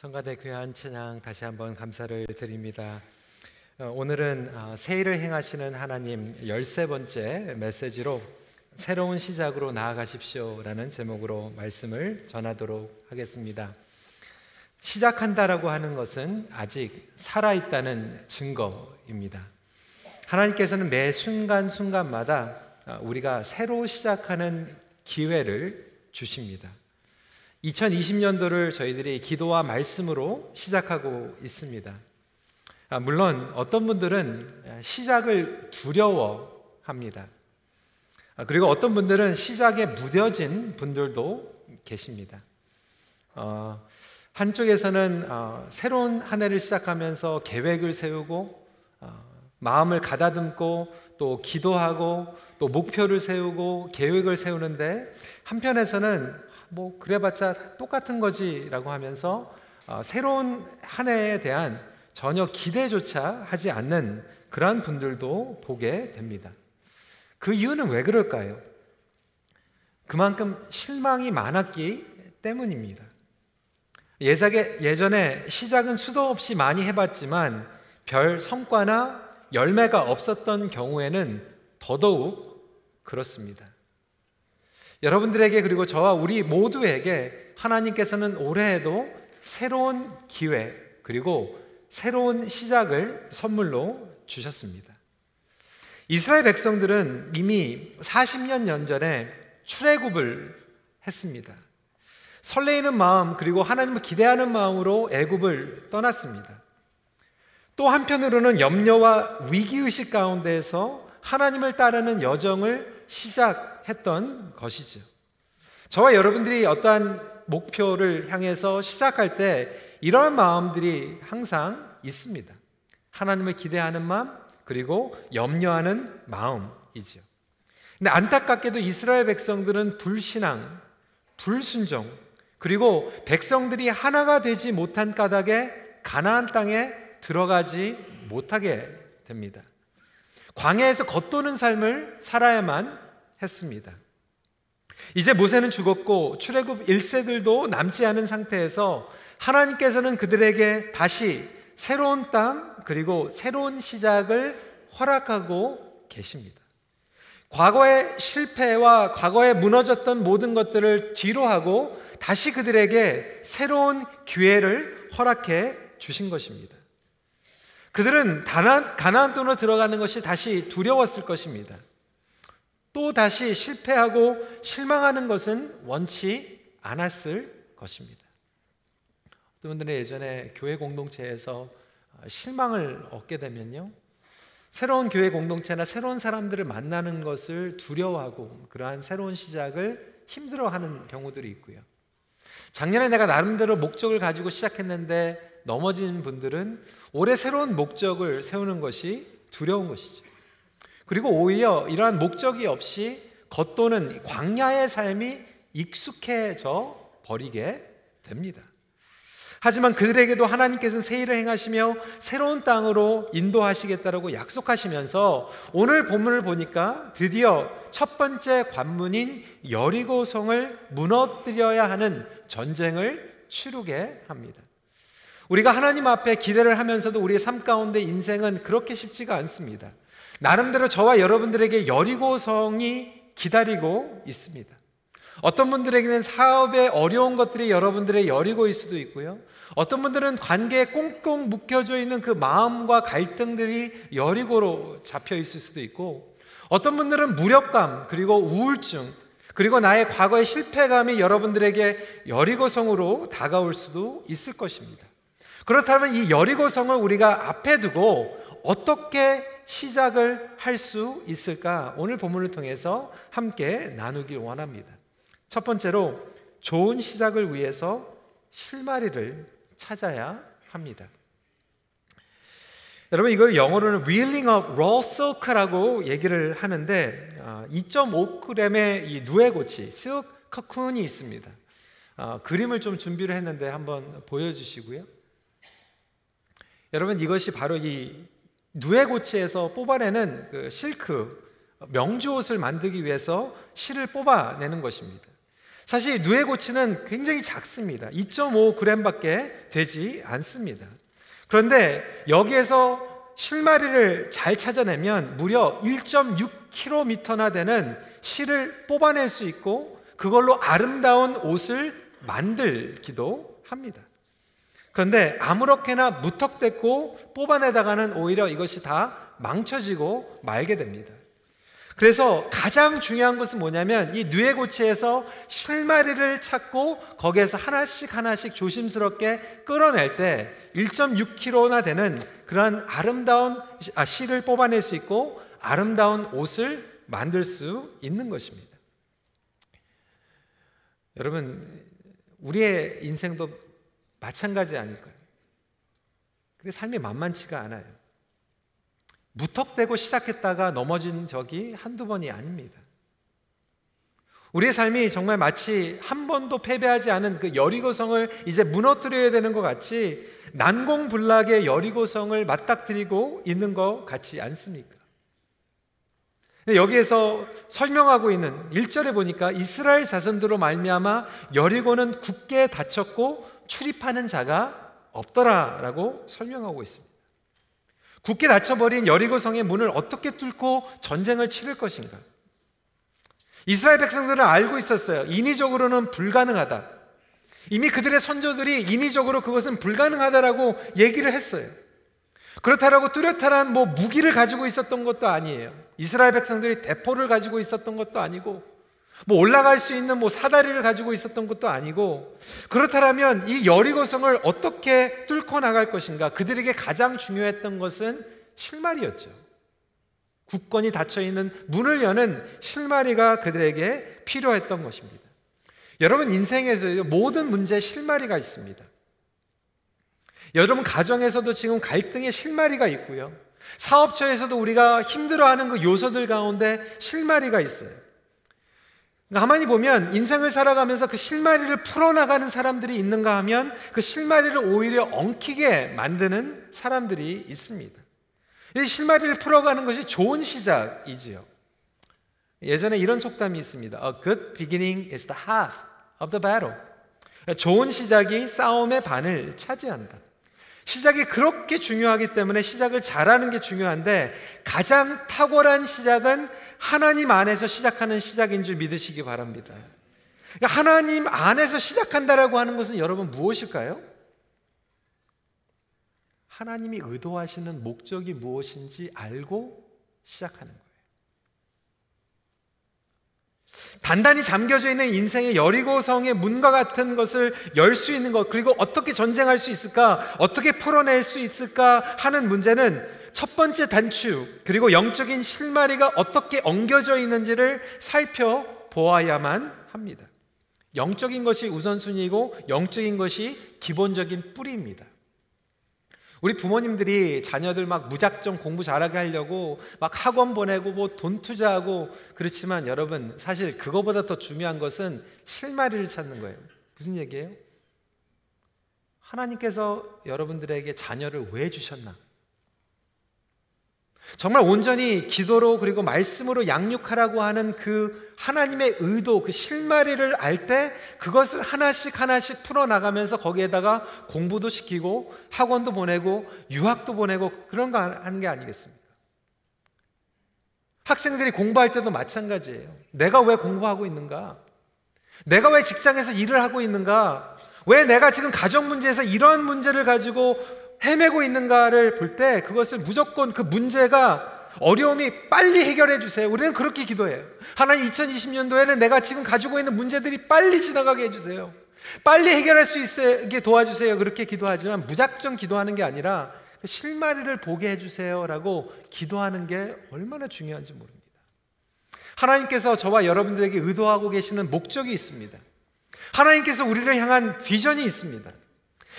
성가대 귀한 찬양 다시 한번 감사를 드립니다. 어, 오늘은 어, 세일을 행하시는 하나님 열세 번째 메시지로 새로운 시작으로 나아가십시오라는 제목으로 말씀을 전하도록 하겠습니다. 시작한다라고 하는 것은 아직 살아있다는 증거입니다. 하나님께서는 매 순간순간마다 어, 우리가 새로 시작하는 기회를 주십니다. 2020년도를 저희들이 기도와 말씀으로 시작하고 있습니다. 아, 물론 어떤 분들은 시작을 두려워합니다. 아, 그리고 어떤 분들은 시작에 무뎌진 분들도 계십니다. 어, 한쪽에서는 어, 새로운 한 해를 시작하면서 계획을 세우고 어, 마음을 가다듬고 또 기도하고 또 목표를 세우고 계획을 세우는데 한편에서는 뭐 그래봤자 똑같은 거지라고 하면서 어, 새로운 한 해에 대한 전혀 기대조차 하지 않는 그러한 분들도 보게 됩니다. 그 이유는 왜 그럴까요? 그만큼 실망이 많았기 때문입니다. 예작에, 예전에 시작은 수도 없이 많이 해봤지만 별 성과나 열매가 없었던 경우에는 더더욱 그렇습니다. 여러분들에게 그리고 저와 우리 모두에게 하나님께서는 올해에도 새로운 기회 그리고 새로운 시작을 선물로 주셨습니다. 이스라엘 백성들은 이미 40년 연전에 출애굽을 했습니다. 설레이는 마음 그리고 하나님을 기대하는 마음으로 애굽을 떠났습니다. 또 한편으로는 염려와 위기 의식 가운데에서 하나님을 따르는 여정을 시작 했던 것이죠. 저와 여러분들이 어떠한 목표를 향해서 시작할 때 이러한 마음들이 항상 있습니다. 하나님을 기대하는 마음, 그리고 염려하는 마음이죠. 근데 안타깝게도 이스라엘 백성들은 불신앙, 불순종, 그리고 백성들이 하나가 되지 못한 까닭에 가나안 땅에 들어가지 못하게 됩니다. 광야에서 겉도는 삶을 살아야만 했습니다. 이제 모세는 죽었고 출애굽 1세들도 남지 않은 상태에서 하나님께서는 그들에게 다시 새로운 땅 그리고 새로운 시작을 허락하고 계십니다. 과거의 실패와 과거에 무너졌던 모든 것들을 뒤로 하고 다시 그들에게 새로운 기회를 허락해 주신 것입니다. 그들은 가나안 땅으로 들어가는 것이 다시 두려웠을 것입니다. 또 다시 실패하고 실망하는 것은 원치 않았을 것입니다. 어떤 분들은 예전에 교회 공동체에서 실망을 얻게 되면요. 새로운 교회 공동체나 새로운 사람들을 만나는 것을 두려워하고 그러한 새로운 시작을 힘들어하는 경우들이 있고요. 작년에 내가 나름대로 목적을 가지고 시작했는데 넘어진 분들은 올해 새로운 목적을 세우는 것이 두려운 것이죠. 그리고 오히려 이러한 목적이 없이 겉도는 광야의 삶이 익숙해져 버리게 됩니다. 하지만 그들에게도 하나님께서는 세일을 행하시며 새로운 땅으로 인도하시겠다라고 약속하시면서 오늘 본문을 보니까 드디어 첫 번째 관문인 여리고성을 무너뜨려야 하는 전쟁을 치르게 합니다. 우리가 하나님 앞에 기대를 하면서도 우리의 삶 가운데 인생은 그렇게 쉽지가 않습니다. 나름대로 저와 여러분들에게 여리고성이 기다리고 있습니다. 어떤 분들에게는 사업에 어려운 것들이 여러분들의 여리고일 수도 있고요. 어떤 분들은 관계에 꽁꽁 묶여져 있는 그 마음과 갈등들이 여리고로 잡혀 있을 수도 있고, 어떤 분들은 무력감, 그리고 우울증, 그리고 나의 과거의 실패감이 여러분들에게 여리고성으로 다가올 수도 있을 것입니다. 그렇다면 이 여리고성을 우리가 앞에 두고 어떻게 시작을 할 수 있을까? 오늘 본문을 통해서 함께 나누길 원합니다. 첫 번째로 좋은 시작을 위해서 실마리를 찾아야 합니다. 여러분 이걸 영어로는 wheeling of raw silk라고 얘기를 하는데 2.5g의 아, 이 누에고치 silk 커쿤이 있습니다. 어, 그림을 좀 준비를 했는데 한번 보여주시고요. 여러분 이것이 바로 이 누에고치에서 뽑아내는 그 실크 명주 옷을 만들기 위해서 실을 뽑아내는 것입니다. 사실 누에고치는 굉장히 작습니다. 2.5g밖에 되지 않습니다. 그런데 여기에서 실마리를 잘 찾아내면 무려 1.6km나 되는 실을 뽑아낼 수 있고 그걸로 아름다운 옷을 만들기도 합니다. 그런데 아무렇게나 무턱대고 뽑아내다가는 오히려 이것이 다 망쳐지고 말게 됩니다. 그래서 가장 중요한 것은 뭐냐면 이 뉘에고치에서 실마리를 찾고 거기에서 하나씩 하나씩 조심스럽게 끌어낼 때 1.6kg나 되는 그런 아름다운 아, 실을 뽑아낼 수 있고 아름다운 옷을 만들 수 있는 것입니다. 여러분, 우리의 인생도 마찬가지 아닐까요? 그게 삶이 만만치가 않아요. 무턱대고 시작했다가 넘어진 적이 한두 번이 아닙니다. 우리의 삶이 정말 마치 한 번도 패배하지 않은 그 여리고성을 이제 무너뜨려야 되는 것 같이 난공불락의 여리고성을 맞닥뜨리고 있는 것 같지 않습니까? 여기에서 설명하고 있는 1절에 보니까 이스라엘 자손들로 말미암아 여리고는 굳게 닫혔고 출입하는 자가 없더라라고 설명하고 있습니다. 굳게 닫혀버린 여리고성의 문을 어떻게 뚫고 전쟁을 치를 것인가? 이스라엘 백성들은 알고 있었어요. 인위적으로는 불가능하다. 이미 그들의 선조들이 인위적으로 그것은 불가능하다라고 얘기를 했어요. 그렇다라고 뚜렷한 뭐 무기를 가지고 있었던 것도 아니에요. 이스라엘 백성들이 대포를 가지고 있었던 것도 아니고 뭐 올라갈 수 있는 뭐 사다리를 가지고 있었던 것도 아니고 그렇다면 이 여리고성을 어떻게 뚫고 나갈 것인가 그들에게 가장 중요했던 것은 실마리였죠. 국권이 닫혀 있는 문을 여는 실마리가 그들에게 필요했던 것입니다. 여러분 인생에서 모든 문제에 실마리가 있습니다. 여러분 가정에서도 지금 갈등의 실마리가 있고요. 사업처에서도 우리가 힘들어하는 그 요소들 가운데 실마리가 있어요. 가만히 보면 인생을 살아가면서 그 실마리를 풀어나가는 사람들이 있는가 하면 그 실마리를 오히려 엉키게 만드는 사람들이 있습니다. 이 실마리를 풀어가는 것이 좋은 시작이지요. 예전에 이런 속담이 있습니다. A good beginning is the half of the battle. 좋은 시작이 싸움의 반을 차지한다. 시작이 그렇게 중요하기 때문에 시작을 잘하는 게 중요한데 가장 탁월한 시작은 하나님 안에서 시작하는 시작인 줄 믿으시기 바랍니다. 그러니까 하나님 안에서 시작한다라고 하는 것은 여러분 무엇일까요? 하나님이 의도하시는 목적이 무엇인지 알고 시작하는 거예요. 단단히 잠겨져 있는 인생의 여리고성의 문과 같은 것을 열 수 있는 것, 그리고 어떻게 전쟁할 수 있을까, 어떻게 풀어낼 수 있을까 하는 문제는 첫 번째 단추, 그리고 영적인 실마리가 어떻게 엉겨져 있는지를 살펴보아야만 합니다. 영적인 것이 우선순위이고, 영적인 것이 기본적인 뿌리입니다. 우리 부모님들이 자녀들 막 무작정 공부 잘하게 하려고 막 학원 보내고 뭐 돈 투자하고 그렇지만 여러분 사실 그거보다 더 중요한 것은 실마리를 찾는 거예요. 무슨 얘기예요? 하나님께서 여러분들에게 자녀를 왜 주셨나? 정말 온전히 기도로 그리고 말씀으로 양육하라고 하는 그 하나님의 의도, 그 실마리를 알 때 그것을 하나씩 하나씩 풀어나가면서 거기에다가 공부도 시키고 학원도 보내고 유학도 보내고 그런 거 하는 게 아니겠습니까? 학생들이 공부할 때도 마찬가지예요. 내가 왜 공부하고 있는가? 내가 왜 직장에서 일을 하고 있는가? 왜 내가 지금 가정 문제에서 이런 문제를 가지고 헤매고 있는가를 볼 때 그것을 무조건 그 문제가 어려움이 빨리 해결해 주세요. 우리는 그렇게 기도해요. 하나님 2020년도에는 내가 지금 가지고 있는 문제들이 빨리 지나가게 해주세요. 빨리 해결할 수 있게 도와주세요. 그렇게 기도하지만 무작정 기도하는 게 아니라 그 실마리를 보게 해주세요라고 기도하는 게 얼마나 중요한지 모릅니다. 하나님께서 저와 여러분들에게 의도하고 계시는 목적이 있습니다. 하나님께서 우리를 향한 비전이 있습니다.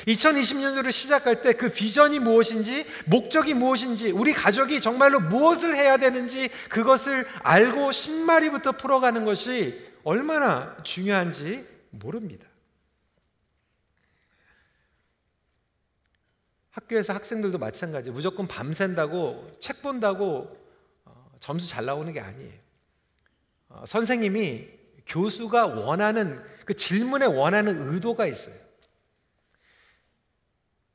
2020년도를 시작할 때 그 비전이 무엇인지, 목적이 무엇인지, 우리 가족이 정말로 무엇을 해야 되는지 그것을 알고 신마리부터 풀어가는 것이 얼마나 중요한지 모릅니다. 학교에서 학생들도 마찬가지예요. 무조건 밤샌다고 책 본다고 어, 점수 잘 나오는 게 아니에요. 어, 선생님이 교수가 원하는 그 질문에 원하는 의도가 있어요.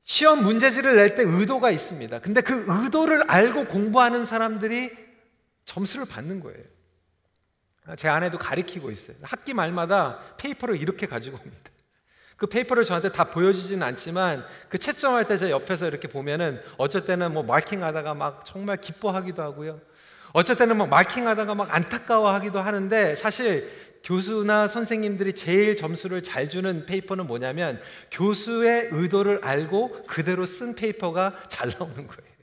시험 문제지를 낼 때 의도가 있습니다. 근데 그 의도를 알고 공부하는 사람들이 점수를 받는 거예요. 제 아내도 가리키고 있어요. 학기 말마다 paper를 이렇게 가지고 옵니다. 그 paper를 저한테 다 보여주지는 않지만 그 채점할 때 제 옆에서 이렇게 보면은 어쩔 때는 뭐 marking하다가 막 정말 기뻐하기도 하고요. 어쩔 때는 막 marking하다가 막 안타까워하기도 하는데 사실 교수나 선생님들이 제일 점수를 잘 주는 paper는 뭐냐면 교수의 의도를 알고 그대로 쓴 paper가 잘 나오는 거예요.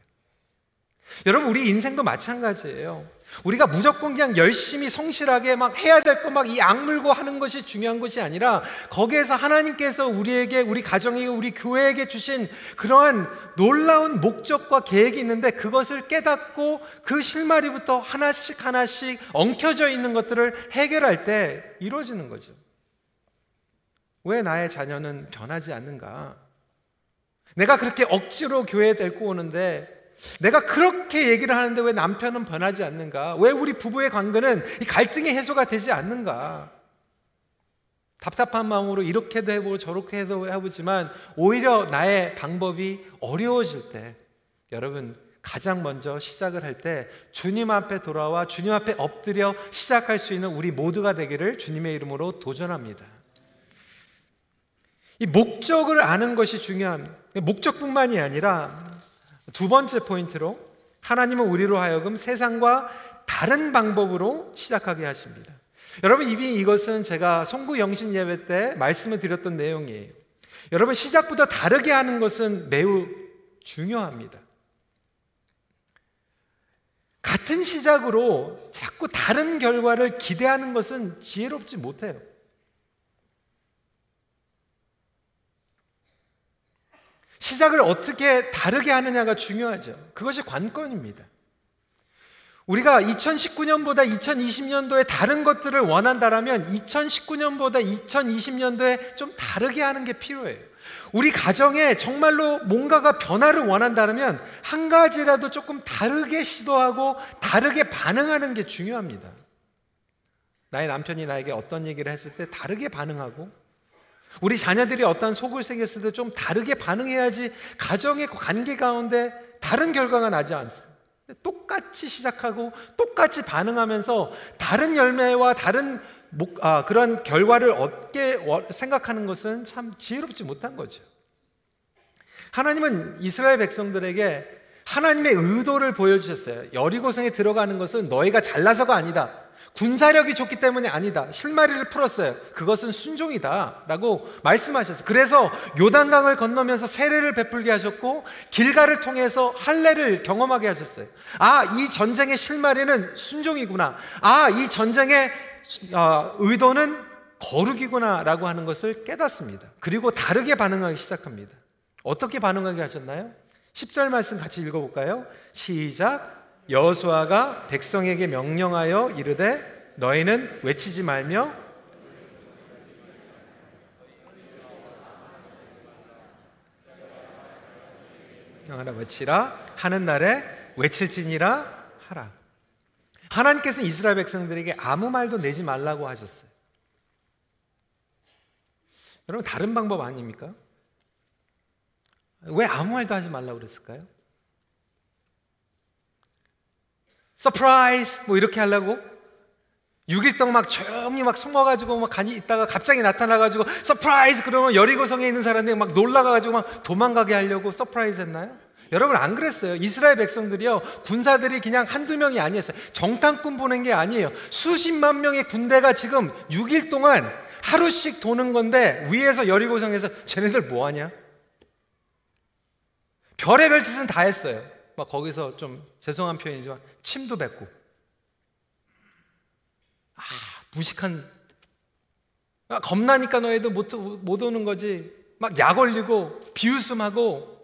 여러분, 우리 인생도 마찬가지예요. 우리가 무조건 그냥 열심히 성실하게 막 해야 될 거 막 이 악물고 하는 것이 중요한 것이 아니라 거기에서 하나님께서 우리에게 우리 가정에게 우리 교회에게 주신 그러한 놀라운 목적과 계획이 있는데 그것을 깨닫고 그 실마리부터 하나씩 하나씩 엉켜져 있는 것들을 해결할 때 이루어지는 거죠. 왜 나의 자녀는 변하지 않는가? 내가 그렇게 억지로 교회에 데리고 오는데 내가 그렇게 얘기를 하는데 왜 남편은 변하지 않는가? 왜 우리 부부의 관계는 이 갈등의 해소가 되지 않는가? 답답한 마음으로 이렇게도 해보고 저렇게도 해보지만 오히려 나의 방법이 어려워질 때 여러분 가장 먼저 시작을 할 때 주님 앞에 돌아와 주님 앞에 엎드려 시작할 수 있는 우리 모두가 되기를 주님의 이름으로 도전합니다. 이 목적을 아는 것이 중요합니다. 목적뿐만이 아니라 두 번째 포인트로 하나님은 우리로 하여금 세상과 다른 방법으로 시작하게 하십니다. 여러분 이미 이것은 제가 송구 영신 예배 때 말씀을 드렸던 내용이에요. 여러분 시작부터 다르게 하는 것은 매우 중요합니다. 같은 시작으로 자꾸 다른 결과를 기대하는 것은 지혜롭지 못해요. 시작을 어떻게 다르게 하느냐가 중요하죠. 그것이 관건입니다. 우리가 2019년보다 2020년도에 다른 것들을 원한다라면 2019년보다 2020년도에 좀 다르게 하는 게 필요해요. 우리 가정에 정말로 뭔가가 변화를 원한다면 한 가지라도 조금 다르게 시도하고 다르게 반응하는 게 중요합니다. 나의 남편이 나에게 어떤 얘기를 했을 때 다르게 반응하고 우리 자녀들이 어떤 속을 새겼을 때 좀 다르게 반응해야지 가정의 관계 가운데 다른 결과가 나지 않습니다. 똑같이 시작하고 똑같이 반응하면서 다른 열매와 다른 목, 아, 그런 결과를 얻게 생각하는 것은 참 지혜롭지 못한 거죠. 하나님은 이스라엘 백성들에게 하나님의 의도를 보여주셨어요. 여리고성에 들어가는 것은 너희가 잘나서가 아니다. 군사력이 좋기 때문이 아니다. 실마리를 풀었어요. 그것은 순종이다. 라고 말씀하셨어요. 그래서 요단강을 건너면서 세례를 베풀게 하셨고, 길가를 통해서 할례를 경험하게 하셨어요. 아, 이 전쟁의 실마리는 순종이구나. 아, 이 전쟁의 어, 의도는 거룩이구나. 라고 하는 것을 깨닫습니다. 그리고 다르게 반응하기 시작합니다. 어떻게 반응하게 하셨나요? 10절 말씀 같이 읽어볼까요? 시작. 여호수아가 백성에게 명령하여 이르되 너희는 외치지 말며 명하라 외치라 하는 날에 외칠지니라 하라. 하나님께서 이스라엘 백성들에게 아무 말도 내지 말라고 하셨어요. 여러분 다른 방법 아닙니까? 왜 아무 말도 하지 말라고 그랬을까요? surprise 뭐 이렇게 하려고 6일 동안 막 조용히 막 숨어가지고 막 가만히 있다가 갑자기 나타나가지고 surprise 그러면 여리고성에 있는 사람들이 막 놀라가지고 막 도망가게 하려고 surprise 했나요? 여러분 안 그랬어요. 이스라엘 백성들이요 군사들이 그냥 한두 명이 아니었어요. 정탐꾼 보낸 게 아니에요. 수십만 명의 군대가 지금 6일 동안 하루씩 도는 건데 위에서 여리고성에서 쟤네들 뭐 하냐? 별의별 짓은 다 했어요. 막 거기서 좀 죄송한 표현이지만 침도 뱉고. 아 무식한. 아, 겁나니까 너희도 못, 못 오는 거지. 막 약 올리고 비웃음하고.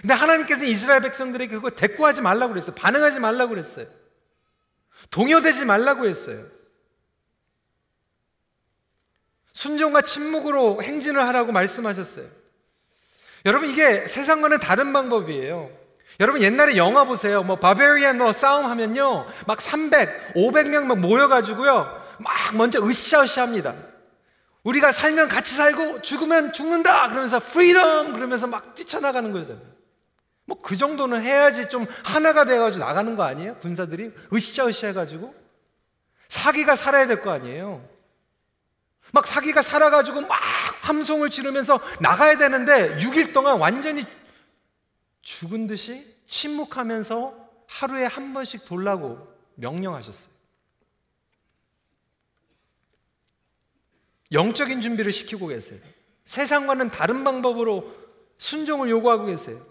근데 하나님께서 이스라엘 백성들에게 그거 대꾸하지 말라고 그랬어요. 반응하지 말라고 그랬어요. 동요되지 말라고 했어요. 순종과 침묵으로 행진을 하라고 말씀하셨어요. 여러분 이게 세상과는 다른 방법이에요 여러분 옛날에 영화 보세요. 뭐 바베리안 뭐 싸움 하면요. 막 300, 500명 막 모여 가지고요. 막 먼저 으쌰으쌰합니다. 우리가 살면 같이 살고 죽으면 죽는다 그러면서 freedom 그러면서 막 뛰쳐나가는 거잖아요. 뭐 그 정도는 해야지 좀 하나가 돼 가지고 나가는 거 아니에요? 군사들이 으쌰으쌰 해 가지고 사기가 살아야 될 거 아니에요? 막 사기가 살아가지고 막 함성을 지르면서 나가야 되는데 6일 동안 완전히 죽은 듯이 침묵하면서 하루에 한 번씩 돌라고 명령하셨어요. 영적인 준비를 시키고 계세요. 세상과는 다른 방법으로 순종을 요구하고 계세요.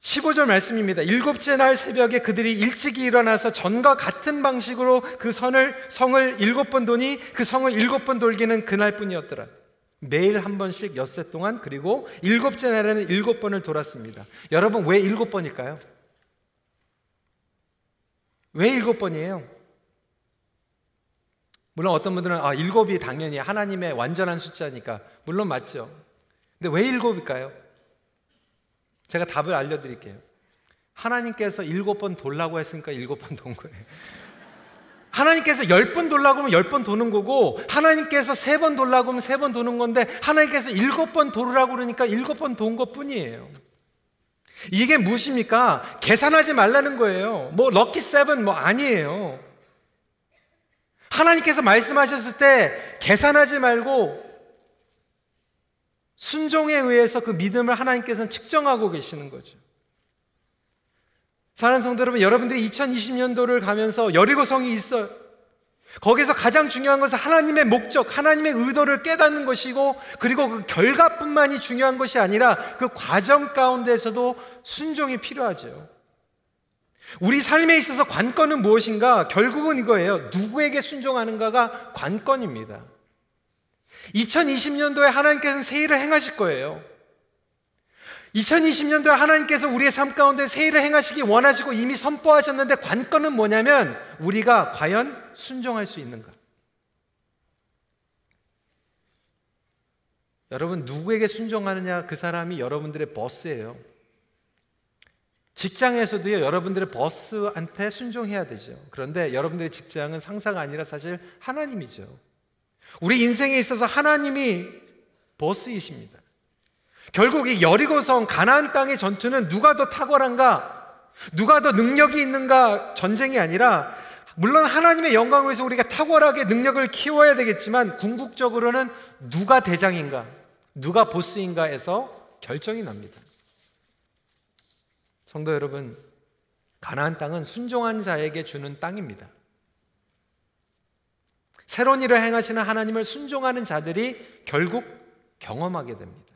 15절 말씀입니다. 일곱째 날 새벽에 그들이 일찍이 일어나서 전과 같은 방식으로 그 선을, 성을 일곱 번 도니 그 성을 일곱 번 돌기는 그날뿐이었더라. 매일 한 번씩 엿새 동안 그리고 일곱째 날에는 일곱 번을 돌았습니다. 여러분 왜 일곱 번일까요? 왜 일곱 번이에요? 물론 어떤 분들은 아, 일곱이 당연히 하나님의 완전한 숫자니까 물론 맞죠. 근데 왜 일곱일까요? 제가 답을 알려드릴게요. 하나님께서 일곱 번 돌라고 했으니까 일곱 번 돈 거예요. 하나님께서 열 번 돌라고 하면 열 번 도는 거고, 하나님께서 세 번 돌라고 하면 세 번 도는 건데, 하나님께서 일곱 번 돌으라고 그러니까 일곱 번 돈 것 뿐이에요. 이게 무엇입니까? 계산하지 말라는 거예요. 뭐, 럭키 세븐 뭐 아니에요. 하나님께서 말씀하셨을 때 계산하지 말고 순종에 의해서 그 믿음을 하나님께서는 측정하고 계시는 거죠. 사랑하는 성도 여러분, 여러분들이 2020년도를 가면서 여리고성이 있어요. 거기서 가장 중요한 것은 하나님의 목적, 하나님의 의도를 깨닫는 것이고, 그리고 그 결과뿐만이 중요한 것이 아니라 그 과정 가운데서도 순종이 필요하죠. 우리 삶에 있어서 관건은 무엇인가? 결국은 이거예요. 누구에게 순종하는가가 관건입니다. 2020년도에 하나님께서는 새 일을 행하실 거예요. 2020년도에 하나님께서 우리의 삶 가운데 새 일을 행하시기 원하시고 이미 선포하셨는데 관건은 뭐냐면 우리가 과연 순종할 수 있는가? 여러분 누구에게 순종하느냐 그 사람이 여러분들의 버스예요. 직장에서도요 여러분들의 버스한테 순종해야 되죠. 그런데 여러분들의 직장은 상사가 아니라 사실 하나님이죠. 우리 인생에 있어서 하나님이 보스이십니다. 결국 이 여리고성 가나안 땅의 전투는 누가 더 탁월한가, 누가 더 능력이 있는가 전쟁이 아니라 물론 하나님의 영광을 위해서 우리가 탁월하게 능력을 키워야 되겠지만 궁극적으로는 누가 대장인가, 누가 보스인가에서 결정이 납니다. 성도 여러분, 가나안 땅은 순종한 자에게 주는 땅입니다. 새로운 일을 행하시는 하나님을 순종하는 자들이 결국 경험하게 됩니다.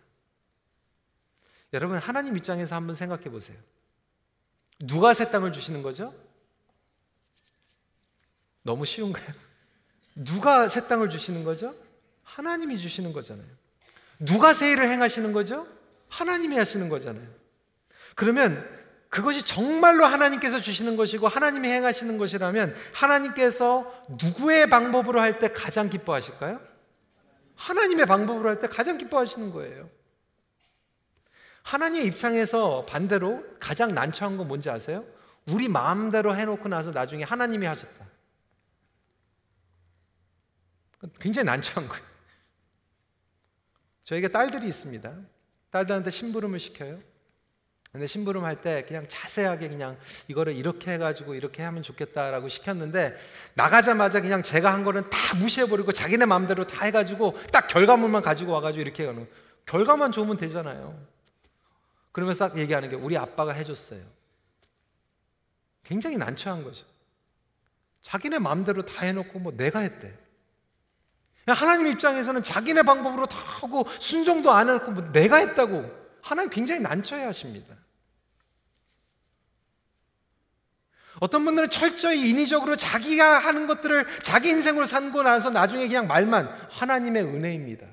여러분, 하나님 입장에서 한번 생각해 보세요. 누가 새 땅을 주시는 거죠? 너무 쉬운가요? 누가 새 땅을 주시는 거죠? 하나님이 주시는 거잖아요. 누가 새 일을 행하시는 거죠? 하나님이 하시는 거잖아요. 그러면 그것이 정말로 하나님께서 주시는 것이고 하나님이 행하시는 것이라면 하나님께서 누구의 방법으로 할 때 가장 기뻐하실까요? 하나님의 방법으로 할 때 가장 기뻐하시는 거예요. 하나님의 입장에서 반대로 가장 난처한 건 뭔지 아세요? 우리 마음대로 해놓고 나서 나중에 하나님이 하셨다. 굉장히 난처한 거예요. 저에게 딸들이 있습니다. 딸들한테 심부름을 시켜요. 근데 심부름 할 때 그냥 자세하게 그냥 이거를 이렇게 해가지고 이렇게 하면 좋겠다라고 시켰는데 나가자마자 그냥 제가 한 거는 다 무시해버리고 자기네 마음대로 다 해가지고 딱 결과물만 가지고 와가지고 이렇게 하는 결과만 좋으면 되잖아요. 그러면서 딱 얘기하는 게 우리 아빠가 해줬어요. 굉장히 난처한 거죠. 자기네 마음대로 다 해놓고 뭐 내가 했대. 하나님 입장에서는 자기네 방법으로 다 하고 순종도 안 해놓고 뭐 내가 했다고 하나님 굉장히 난처해 하십니다. 어떤 분들은 철저히 인위적으로 자기가 하는 것들을 자기 인생으로 산고 나서 나중에 그냥 말만 하나님의 은혜입니다.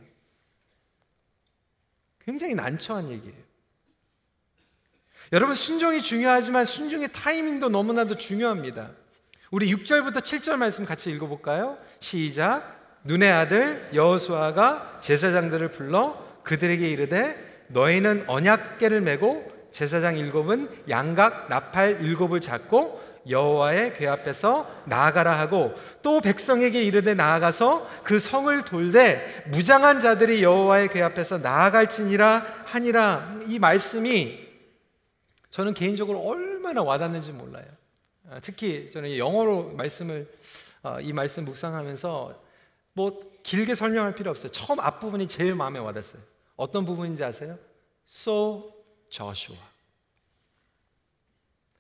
굉장히 난처한 얘기예요. 여러분, 순종이 중요하지만 순종의 타이밍도 너무나도 중요합니다. 우리 6절부터 7절 말씀 같이 읽어 볼까요? 시작. 눈의 아들 여호수아가 제사장들을 불러 그들에게 이르되 너희는 언약계를 메고 제사장 일곱은 양각 나팔 일곱을 잡고 여호와의 궤 앞에서 나아가라 하고 또 백성에게 이르되 나아가서 그 성을 돌되 무장한 자들이 여호와의 궤 앞에서 나아갈지니라 하니라 이 말씀이 저는 개인적으로 얼마나 와닿는지 몰라요. 아, 특히 저는 영어로 말씀을 어, 이 말씀 묵상하면서 뭐 길게 설명할 필요 없어요. 처음 앞부분이 제일 마음에 와닿았어요. 어떤 부분인지 아세요? So Joshua.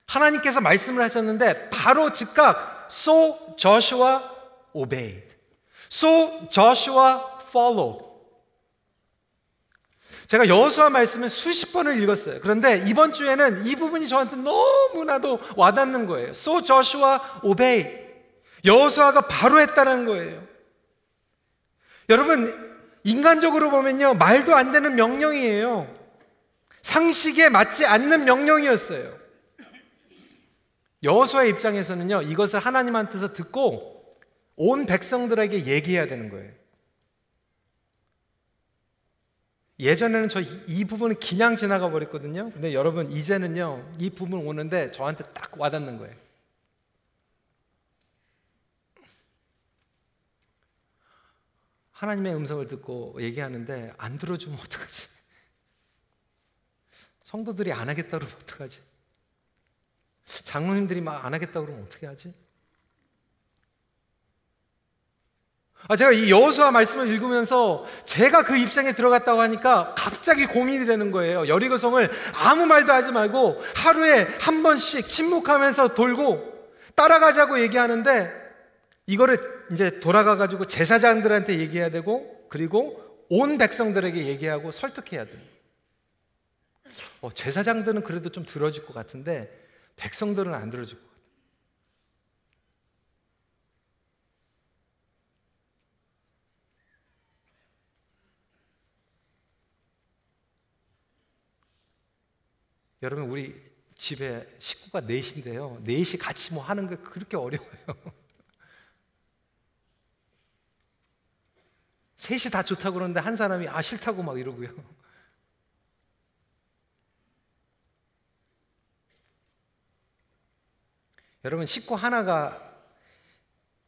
하나님께서 말씀을 하셨는데 바로 즉각 So Joshua obeyed. So Joshua followed. 제가 여호수아 말씀을 수십 번을 읽었어요. 그런데 이번 주에는 이 부분이 저한테 너무나도 와닿는 거예요. So Joshua obeyed. 여호수아가 바로 했다는 거예요. 여러분 인간적으로 보면요 말도 안 되는 명령이에요. 상식에 맞지 않는 명령이었어요. 여호수아의 입장에서는요 이것을 하나님한테서 듣고 온 백성들에게 얘기해야 되는 거예요. 예전에는 저 이 부분은 그냥 지나가 버렸거든요. 근데 여러분 이제는요 이 부분 오는데 저한테 딱 와닿는 거예요. 하나님의 음성을 듣고 얘기하는데 안 들어주면 어떡하지? 성도들이 안 하겠다 그러면 어떡하지? 장로님들이 막 안 하겠다 그러면 어떻게 하지? 아, 제가 이 여호수아 말씀을 읽으면서 제가 그 입장에 들어갔다고 하니까 갑자기 고민이 되는 거예요. 여리고성을 아무 말도 하지 말고 하루에 한 번씩 침묵하면서 돌고 따라가자고 얘기하는데 이거를 이제 돌아가 가지고 제사장들한테 얘기해야 되고 그리고 온 백성들에게 얘기하고 설득해야 돼요. 어, 제사장들은 그래도 좀 들어줄 것 같은데 백성들은 안 들어줄 것 같아요. 여러분 우리 집에 식구가 넷인데요. 넷이 같이 뭐 하는 게 그렇게 어려워요. 셋이 다 좋다고 그러는데 한 사람이 아 싫다고 막 이러고요. 여러분 식구 하나가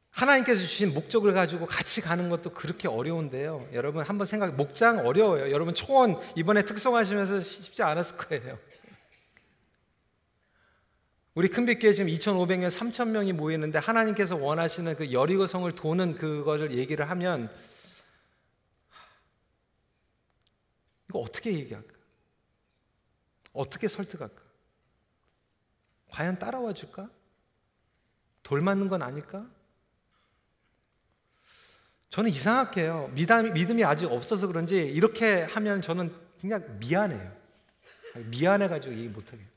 하나님께서 주신 목적을 가지고 같이 가는 것도 그렇게 어려운데요. 여러분 한번 생각 목장 어려워요. 여러분 초원 이번에 특송하시면서 쉽지 않았을 거예요. 우리 큰빛교회 지금 2,500명, 3,000명이 모이는데 하나님께서 원하시는 그 여리고 성을 도는 그거를 얘기를 하면 이거 어떻게 얘기할까? 어떻게 설득할까? 과연 따라와 줄까? 돌 맞는 건 아닐까? 저는 이상하게요. 믿음이, 믿음이 아직 없어서 그런지 이렇게 하면 저는 그냥 미안해요. 미안해가지고 얘기 못하게.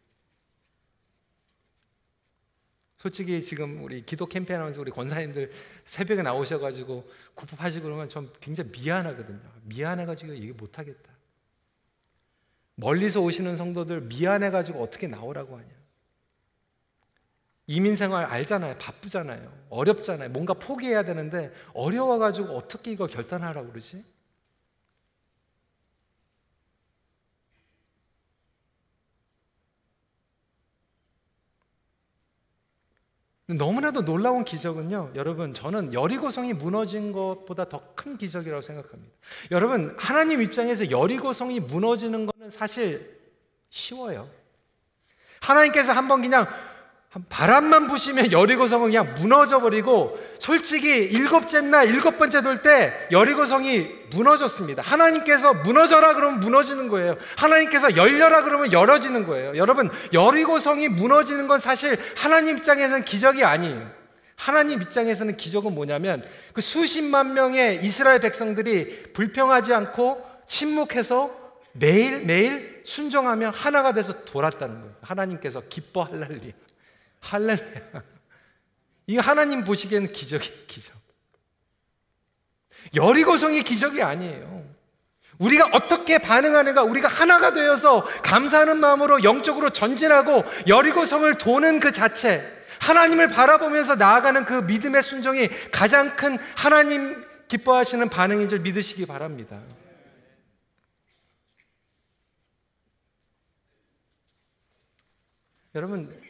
솔직히 지금 우리 기도 캠페인 하면서 우리 권사님들 새벽에 나오셔가지고 구급하시고 그러면 전 굉장히 미안하거든요. 미안해가지고 얘기 못하겠다. 멀리서 오시는 성도들 미안해가지고 어떻게 나오라고 하냐. 이민 생활 알잖아요. 바쁘잖아요. 어렵잖아요. 뭔가 포기해야 되는데 어려워가지고 어떻게 이거 결단하라고 그러지? 너무나도 놀라운 기적은요, 여러분, 저는 여리고성이 무너진 것보다 더 큰 기적이라고 생각합니다. 여러분, 하나님 입장에서 여리고성이 무너지는 것은 사실 쉬워요. 하나님께서 한번 그냥 바람만 부시면 여리고성은 그냥 무너져 버리고 솔직히 일곱째 날 일곱 번째 돌 때 여리고성이 무너졌습니다. 하나님께서 무너져라 그러면 무너지는 거예요. 하나님께서 열려라 그러면 열어지는 거예요. 여러분 여리고성이 무너지는 건 사실 하나님 입장에서는 기적이 아니에요. 하나님 입장에서는 기적은 뭐냐면 그 수십만 명의 이스라엘 백성들이 불평하지 않고 침묵해서 매일 매일 순종하며 하나가 돼서 돌았다는 거예요. 하나님께서 기뻐할랄리. 할렐루야. 이거 하나님 보시기에는 기적이 기적. 여리고성이 기적이 아니에요. 우리가 어떻게 반응하는가, 우리가 하나가 되어서 감사하는 마음으로 영적으로 전진하고 여리고성을 도는 그 자체, 하나님을 바라보면서 나아가는 그 믿음의 순종이 가장 큰 하나님 기뻐하시는 반응인 줄 믿으시기 바랍니다. 여러분,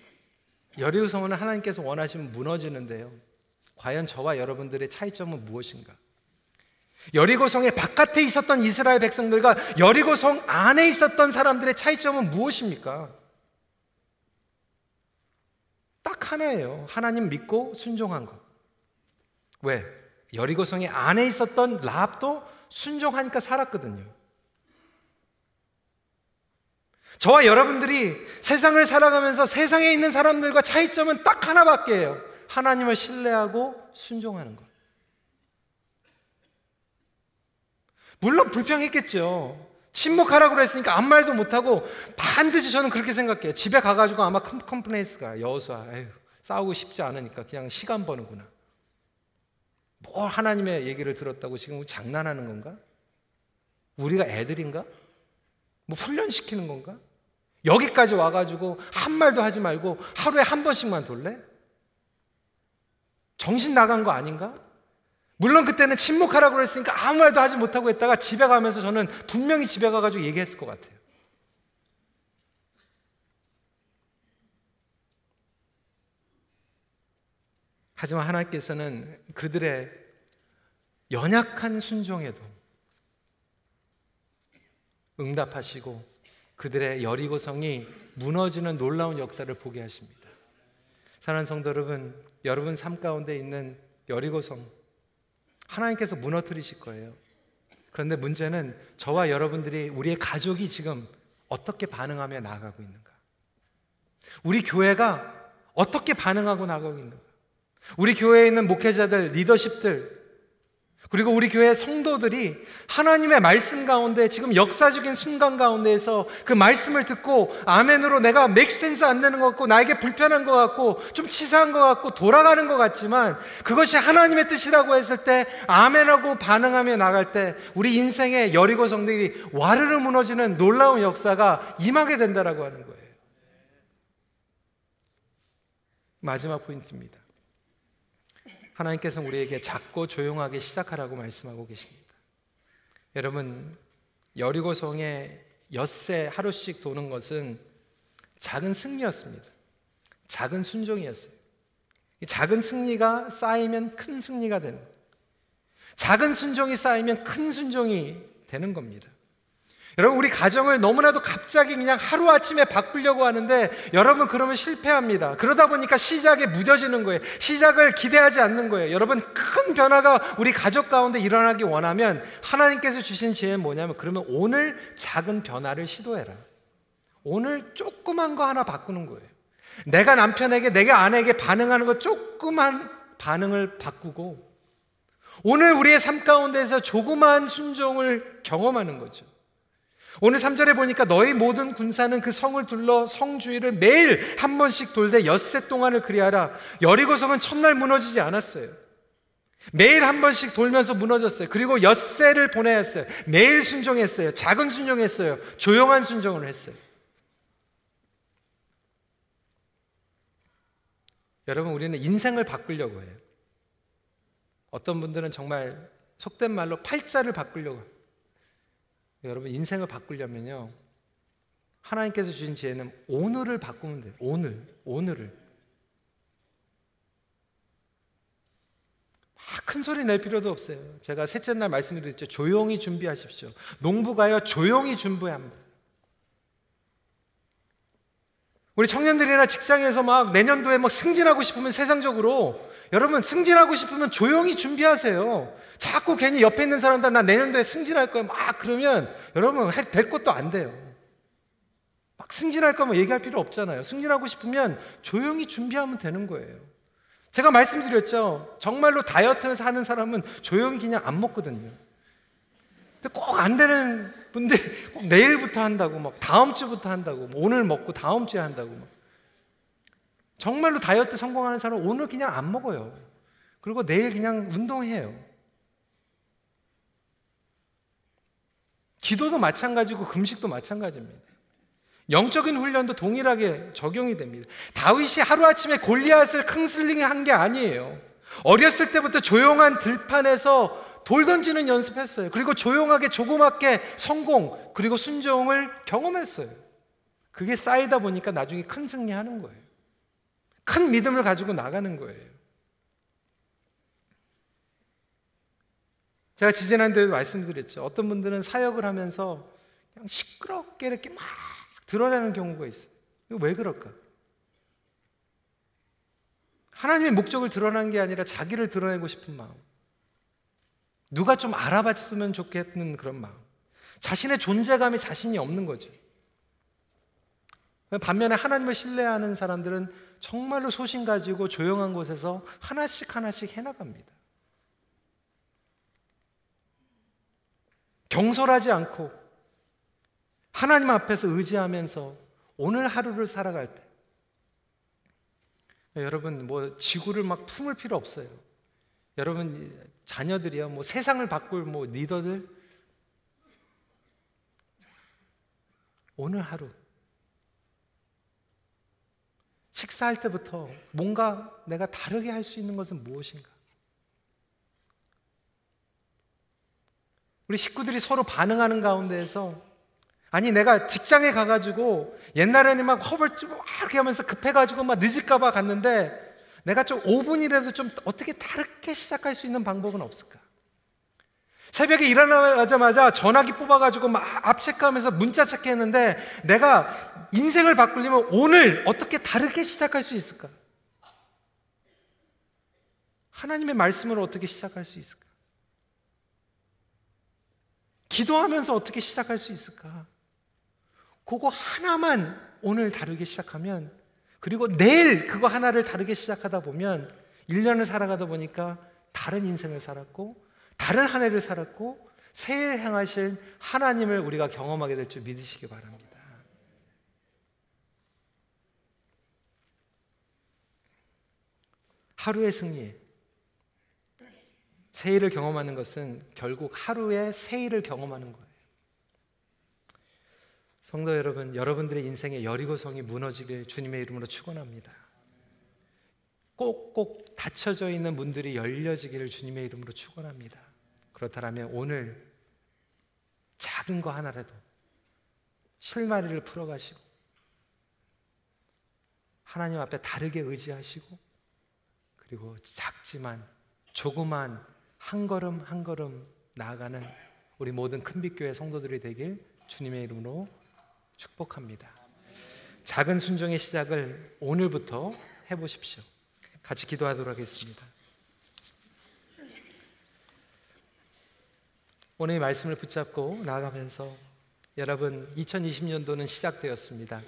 여리고 성은 하나님께서 원하시면 무너지는데요. 과연 저와 여러분들의 차이점은 무엇인가? 여리고 성의 바깥에 있었던 이스라엘 백성들과 여리고 성 안에 있었던 사람들의 차이점은 무엇입니까? 딱 하나예요. 하나님 믿고 순종한 것. 왜? 여리고 성의 안에 있었던 라합도 순종하니까 살았거든요. 저와 여러분들이 세상을 살아가면서 세상에 있는 사람들과 차이점은 딱 하나밖에 해요. 하나님을 신뢰하고 순종하는 것. 물론 불평했겠죠. 침묵하라고 그랬으니까 아무 말도 못하고 반드시 저는 그렇게 생각해요. 집에 가가지고 아마 complaints가 여호수아, 싸우고 싶지 않으니까 그냥 시간 버는구나. 뭘 하나님의 얘기를 들었다고 지금 장난하는 건가? 우리가 애들인가? 뭐 훈련시키는 건가? 여기까지 와가지고 한 말도 하지 말고 하루에 한 번씩만 돌래? 정신 나간 거 아닌가? 물론 그때는 침묵하라고 그랬으니까 아무 말도 하지 못하고 했다가 집에 가면서 저는 분명히 집에 가가지고 얘기했을 것 같아요. 하지만 하나님께서는 그들의 연약한 순종에도 응답하시고 그들의 여리고성이 무너지는 놀라운 역사를 보게 하십니다. 사랑하는 성도 여러분, 여러분 삶 가운데 있는 여리고성 하나님께서 무너뜨리실 거예요. 그런데 문제는 저와 여러분들이 우리의 가족이 지금 어떻게 반응하며 나아가고 있는가? 우리 교회가 어떻게 반응하고 나가고 있는가? 우리 교회에 있는 목회자들, 리더십들, 그리고 우리 교회 성도들이 하나님의 말씀 가운데 지금 역사적인 순간 가운데에서 그 말씀을 듣고 아멘으로 내가 맥센스 안 되는 것 같고 나에게 불편한 것 같고 좀 치사한 것 같고 돌아가는 것 같지만 그것이 하나님의 뜻이라고 했을 때 아멘하고 반응하며 나갈 때 우리 인생의 여리고 성들이 와르르 무너지는 놀라운 역사가 임하게 된다라고 하는 거예요. 마지막 포인트입니다. 하나님께서 우리에게 작고 조용하게 시작하라고 말씀하고 계십니다. 여러분, 여리고 성에 엿새 하루씩 도는 것은 작은 승리였습니다. 작은 순종이었어요. 작은 승리가 쌓이면 큰 승리가 되는 작은 순종이 쌓이면 큰 순종이 되는 겁니다. 여러분, 우리 가정을 너무나도 갑자기 그냥 하루아침에 바꾸려고 하는데 여러분 그러면 실패합니다. 그러다 보니까 시작에 무뎌지는 거예요. 시작을 기대하지 않는 거예요. 여러분 큰 변화가 우리 가족 가운데 일어나기 원하면 하나님께서 주신 지혜는 뭐냐면 그러면 오늘 작은 변화를 시도해라. 오늘 조그만 거 하나 바꾸는 거예요. 내가 남편에게, 내가 아내에게 반응하는 거 조그만 반응을 바꾸고 오늘 우리의 삶 가운데서 조그만 순종을 경험하는 거죠. 오늘 3절에 보니까 너희 모든 군사는 그 성을 둘러 성 주위를 매일 한 번씩 돌되 엿새 동안을 그리하라. 여리고성은 첫날 무너지지 않았어요. 매일 한 번씩 돌면서 무너졌어요. 그리고 엿새를 보내야 했어요. 매일 순종했어요. 작은 순종했어요. 조용한 순종을 했어요. 여러분, 우리는 인생을 바꾸려고 해요. 어떤 분들은 정말 속된 말로 팔자를 바꾸려고 해요. 여러분 인생을 바꾸려면요. 하나님께서 주신 지혜는 오늘을 바꾸면 돼요. 오늘, 오늘을. 큰 소리 낼 필요도 없어요. 제가 셋째 날 말씀드렸죠. 조용히 준비하십시오. 농부가요, 조용히 준비합니다. 우리 청년들이나 직장에서 막 내년도에 막 승진하고 싶으면 세상적으로 여러분 승진하고 싶으면 조용히 준비하세요. 자꾸 괜히 옆에 있는 사람들 나 내년도에 승진할 거야 막 그러면 여러분 될 것도 안 돼요. 막 승진할 거면 얘기할 필요 없잖아요. 승진하고 싶으면 조용히 준비하면 되는 거예요. 제가 말씀드렸죠. 정말로 다이어트를 하는 사람은 조용히 그냥 안 먹거든요. 근데 꼭 안 되는 꼭 내일부터 한다고 막 다음 주부터 한다고 오늘 먹고 다음 주에 한다고 막. 정말로 다이어트 성공하는 사람은 오늘 그냥 안 먹어요. 그리고 내일 그냥 운동해요. 기도도 마찬가지고 금식도 마찬가지입니다. 영적인 훈련도 동일하게 적용이 됩니다. 다윗이 하루아침에 골리앗을 캉슬링 한게 아니에요. 어렸을 때부터 조용한 들판에서 돌 던지는 연습했어요. 그리고 조용하게 조그맣게 성공, 그리고 순종을 경험했어요. 그게 쌓이다 보니까 나중에 큰 승리하는 거예요. 큰 믿음을 가지고 나가는 거예요. 제가 지지난주에도 말씀드렸죠. 어떤 분들은 사역을 하면서 그냥 시끄럽게 이렇게 막 드러내는 경우가 있어요. 이거 왜 그럴까? 하나님의 목적을 드러난 게 아니라 자기를 드러내고 싶은 마음. 누가 좀 알아봤으면 좋겠는 그런 마음. 자신의 존재감에 자신이 없는 거죠. 반면에 하나님을 신뢰하는 사람들은 정말로 소신 가지고 조용한 곳에서 하나씩 하나씩 해나갑니다. 경솔하지 않고 하나님 앞에서 의지하면서 오늘 하루를 살아갈 때 여러분 뭐 지구를 막 품을 필요 없어요. 여러분 자녀들이요 뭐 세상을 바꿀 뭐 리더들 오늘 하루 식사할 때부터 뭔가 내가 다르게 할 수 있는 것은 무엇인가? 우리 식구들이 서로 반응하는 가운데에서 아니 내가 직장에 가가지고 옛날에는 막 허벌 좀 이렇게 하면서 급해가지고 막 늦을까봐 갔는데 내가 좀 5분이라도 좀 어떻게 다르게 시작할 수 있는 방법은 없을까? 새벽에 일어나자마자 전화기 뽑아가지고 막 압체크하면서 문자 체크했는데 내가 인생을 바꾸려면 오늘 어떻게 다르게 시작할 수 있을까? 하나님의 말씀으로 어떻게 시작할 수 있을까? 기도하면서 어떻게 시작할 수 있을까? 그거 하나만 오늘 다르게 시작하면 그리고 내일 그거 하나를 다르게 시작하다 보면 1년을 살아가다 보니까 다른 인생을 살았고 다른 한 해를 살았고 새해 행하실 하나님을 우리가 경험하게 될 줄 믿으시기 바랍니다. 하루의 승리. 새해를 경험하는 것은 결국 하루의 새해를 경험하는 거예요. 성도 여러분, 여러분들의 인생의 여리고성이 무너지길 주님의 이름으로 축원합니다. 꼭꼭 닫혀져 있는 문들이 열려지기를 주님의 이름으로 축원합니다. 그렇다면 오늘 작은 거 하나라도 실마리를 풀어가시고 하나님 앞에 다르게 의지하시고 그리고 작지만 조그만 한 걸음 한 걸음 나아가는 우리 모든 큰빛교회 성도들이 되길 주님의 이름으로 축복합니다. 작은 순종의 시작을 오늘부터 해보십시오. 같이 기도하도록 하겠습니다. 오늘의 말씀을 붙잡고 나아가면서 여러분 2020년도는 시작되었습니다.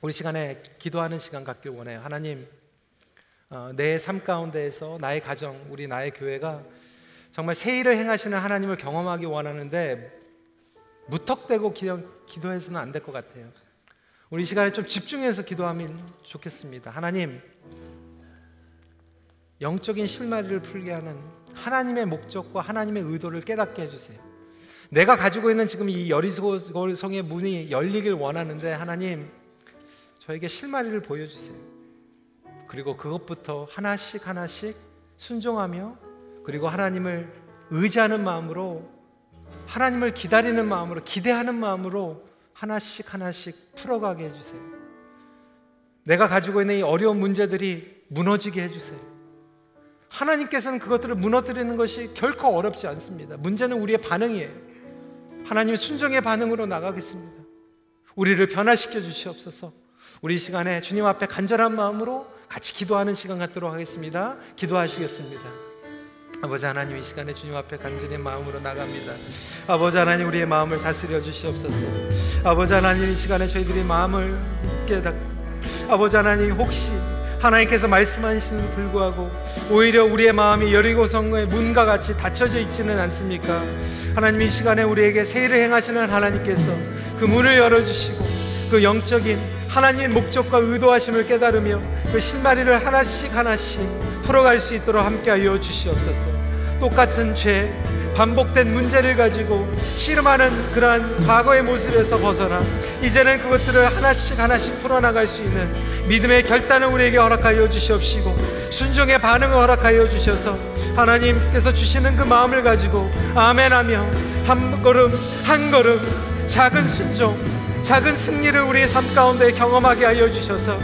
우리 시간에 기도하는 시간 갖길 원해요. 하나님, 어, 내삶 가운데에서 나의 가정, 우리 나의 교회가 정말 새 일을 행하시는 하나님을 경험하기 원하는데 무턱대고 기도, 해서는 안 될 것 같아요. 우리 시간에 좀 집중해서 기도하면 좋겠습니다. 하나님, 영적인 실마리를 풀게 하는 하나님의 목적과 하나님의 의도를 깨닫게 해주세요. 내가 가지고 있는 지금 이 여리고 성의 문이 열리길 원하는데 하나님, 저에게 실마리를 보여주세요. 그리고 그것부터 하나씩 하나씩 순종하며 그리고 하나님을 의지하는 마음으로 하나님을 기다리는 마음으로 기대하는 마음으로 하나씩 하나씩 풀어가게 해주세요. 내가 가지고 있는 이 어려운 문제들이 무너지게 해주세요. 하나님께서는 그것들을 무너뜨리는 것이 결코 어렵지 않습니다. 문제는 우리의 반응이에요. 하나님 순종의 반응으로 나가겠습니다. 우리를 변화시켜 주시옵소서. 우리 시간에 주님 앞에 간절한 마음으로 같이 기도하는 시간 갖도록 하겠습니다. 기도하시겠습니다. 아버지 하나님 이 시간에 주님 앞에 간절히 마음으로 나갑니다. 아버지 하나님 우리의 마음을 다스려 주시옵소서. 아버지 하나님 이 시간에 저희들이 마음을 깨닫 아버지 하나님 혹시 하나님께서 말씀하시는 불구하고 오히려 우리의 마음이 여리고 성의 문과 같이 닫혀져 있지는 않습니까? 하나님 이 시간에 우리에게 세일을 행하시는 하나님께서 그 문을 열어주시고 그 영적인 하나님의 목적과 의도하심을 깨달으며 그 실마리를 하나씩 하나씩 풀어갈 수 있도록 함께하여 주시옵소서. 똑같은 죄, 반복된 문제를 가지고 씨름하는 그러한 과거의 모습에서 벗어나 이제는 그것들을 하나씩 하나씩 풀어나갈 수 있는 믿음의 결단을 우리에게 허락하여 주시옵시고 순종의 반응을 허락하여 주셔서 하나님께서 주시는 그 마음을 가지고 아멘하며 한 걸음 한 걸음 작은 순종 작은 승리를 우리의 삶 가운데 경험하게 하여 주셔서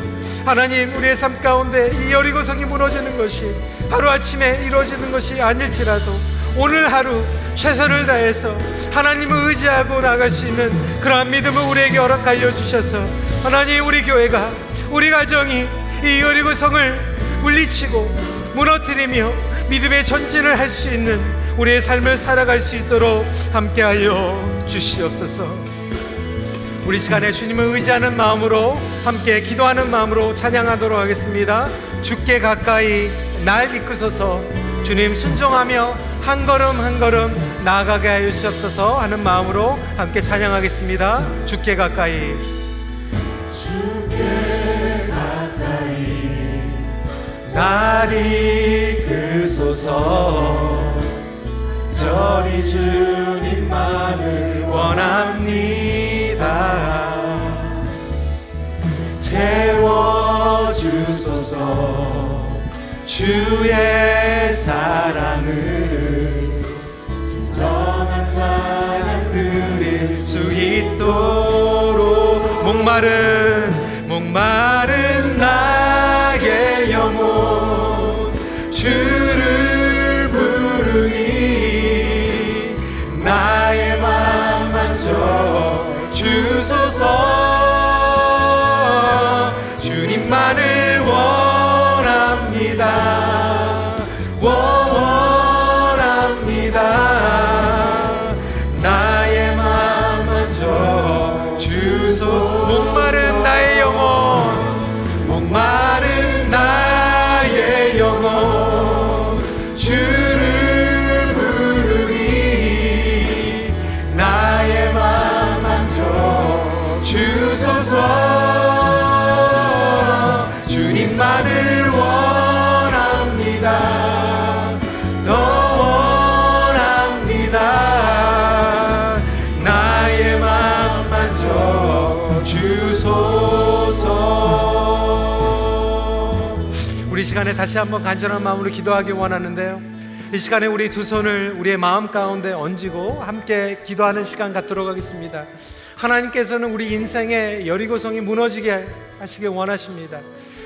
하나님 우리의 삶 가운데 이 여리고성이 무너지는 것이 하루아침에 이루어지는 것이 아닐지라도 오늘 하루 최선을 다해서 하나님을 의지하고 나갈 수 있는 그러한 믿음을 우리에게 허락하여 주셔서 하나님 우리 교회가 우리 가정이 이 여리고성을 물리치고 무너뜨리며 믿음의 전진을 할 수 있는 우리의 삶을 살아갈 수 있도록 함께하여 주시옵소서. 우리 시간에 주님을 의지하는 마음으로 함께 기도하는 마음으로 찬양하도록 하겠습니다. 주께 가까이 날 이끄소서 주님 순종하며 한 걸음 한 걸음 나아가게 하여 주옵소서 하는 마음으로 함께 찬양하겠습니다. 주께 가까이 주께 가까이 날 이끄소서 저리 주님만을 주의 사랑을 진정한 찬양 드릴 수 있도록 목마른 목마른 나의 영혼. 주 시간에 다시 한번 간절한 마음으로 기도하기 원하는데요. 이 시간에 우리 두 손을 우리의 마음 가운데 얹고 함께 기도하는 시간 갖도록 하겠습니다. 하나님께서는 우리 인생의 여리고성이 무너지게 하시길 원하십니다.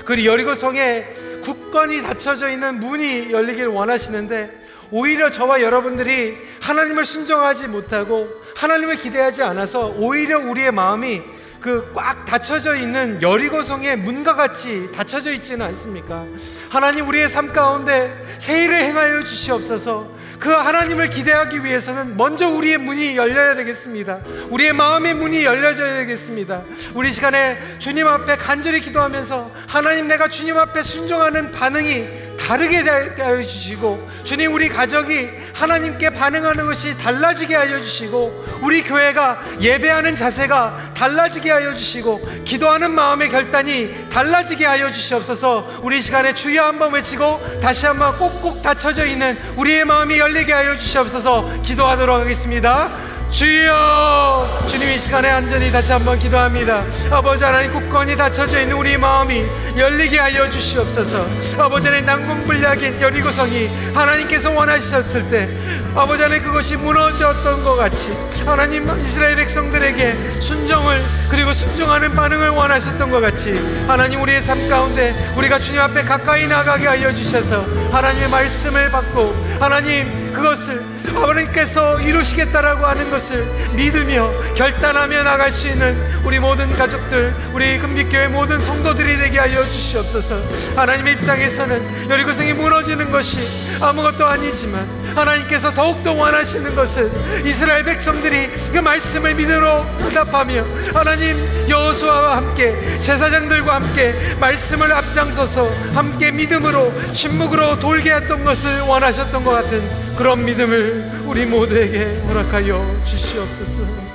그 여리고성에 굳건히 닫혀져 있는 문이 열리길 원하시는데 오히려 저와 여러분들이 하나님을 순종하지 못하고 하나님을 기대하지 않아서 오히려 우리의 마음이 그 꽉 닫혀져 있는 여리고성의 문과 같이 닫혀져 있지는 않습니까? 하나님 우리의 삶 가운데 새 일을 행하여 주시옵소서. 그 하나님을 기대하기 위해서는 먼저 우리의 문이 열려야 되겠습니다. 우리의 마음의 문이 열려져야 되겠습니다. 우리 시간에 주님 앞에 간절히 기도하면서 하나님 내가 주님 앞에 순종하는 반응이 다르게 하여 주시고 주님 우리 가족이 하나님께 반응하는 것이 달라지게 하여 주시고 우리 교회가 예배하는 자세가 달라지게 하여 주시고 기도하는 마음의 결단이 달라지게 하여 주시옵소서 우리 시간에 주여 한번 외치고 다시 한번 꼭꼭 닫혀져 있는 우리의 마음이 열 리게 하여 주시옵소서 기도하도록 하겠습니다. 주여 주님 이 시간에 안전히 다시 한번 기도합니다. 아버지 하나님 굳건히 닫혀져 있는 우리 마음이 열리게 하여 주시옵소서. 아버지 하나님 난공불락인 여리고성이 하나님께서 원하셨을 때 아버지 하나님 그것이 무너졌던 것 같이 하나님 이스라엘 백성들에게 순종을 그리고 순종하는 반응을 원하셨던 것 같이 하나님 우리의 삶 가운데 우리가 주님 앞에 가까이 나가게 하여 주셔서 하나님의 말씀을 받고 하나님 그것을 아버님께서 이루시겠다라고 하는 것을 믿으며 결단하며 나갈 수 있는 우리 모든 가족들, 우리 금빛교회 모든 성도들이 되게 하여 주시옵소서. 하나님의 입장에서는 여리고성이 무너지는 것이 아무것도 아니지만 하나님께서 더욱더 원하시는 것은 이스라엘 백성들이 그 말씀을 믿으러 응답하며 하나님 여호수아와 함께 제사장들과 함께 말씀을 앞장서서 함께 믿음으로 침묵으로 돌게 했던 것을 원하셨던 것 같은 그런 믿음을 우리 모두에게 허락하여 주시옵소서.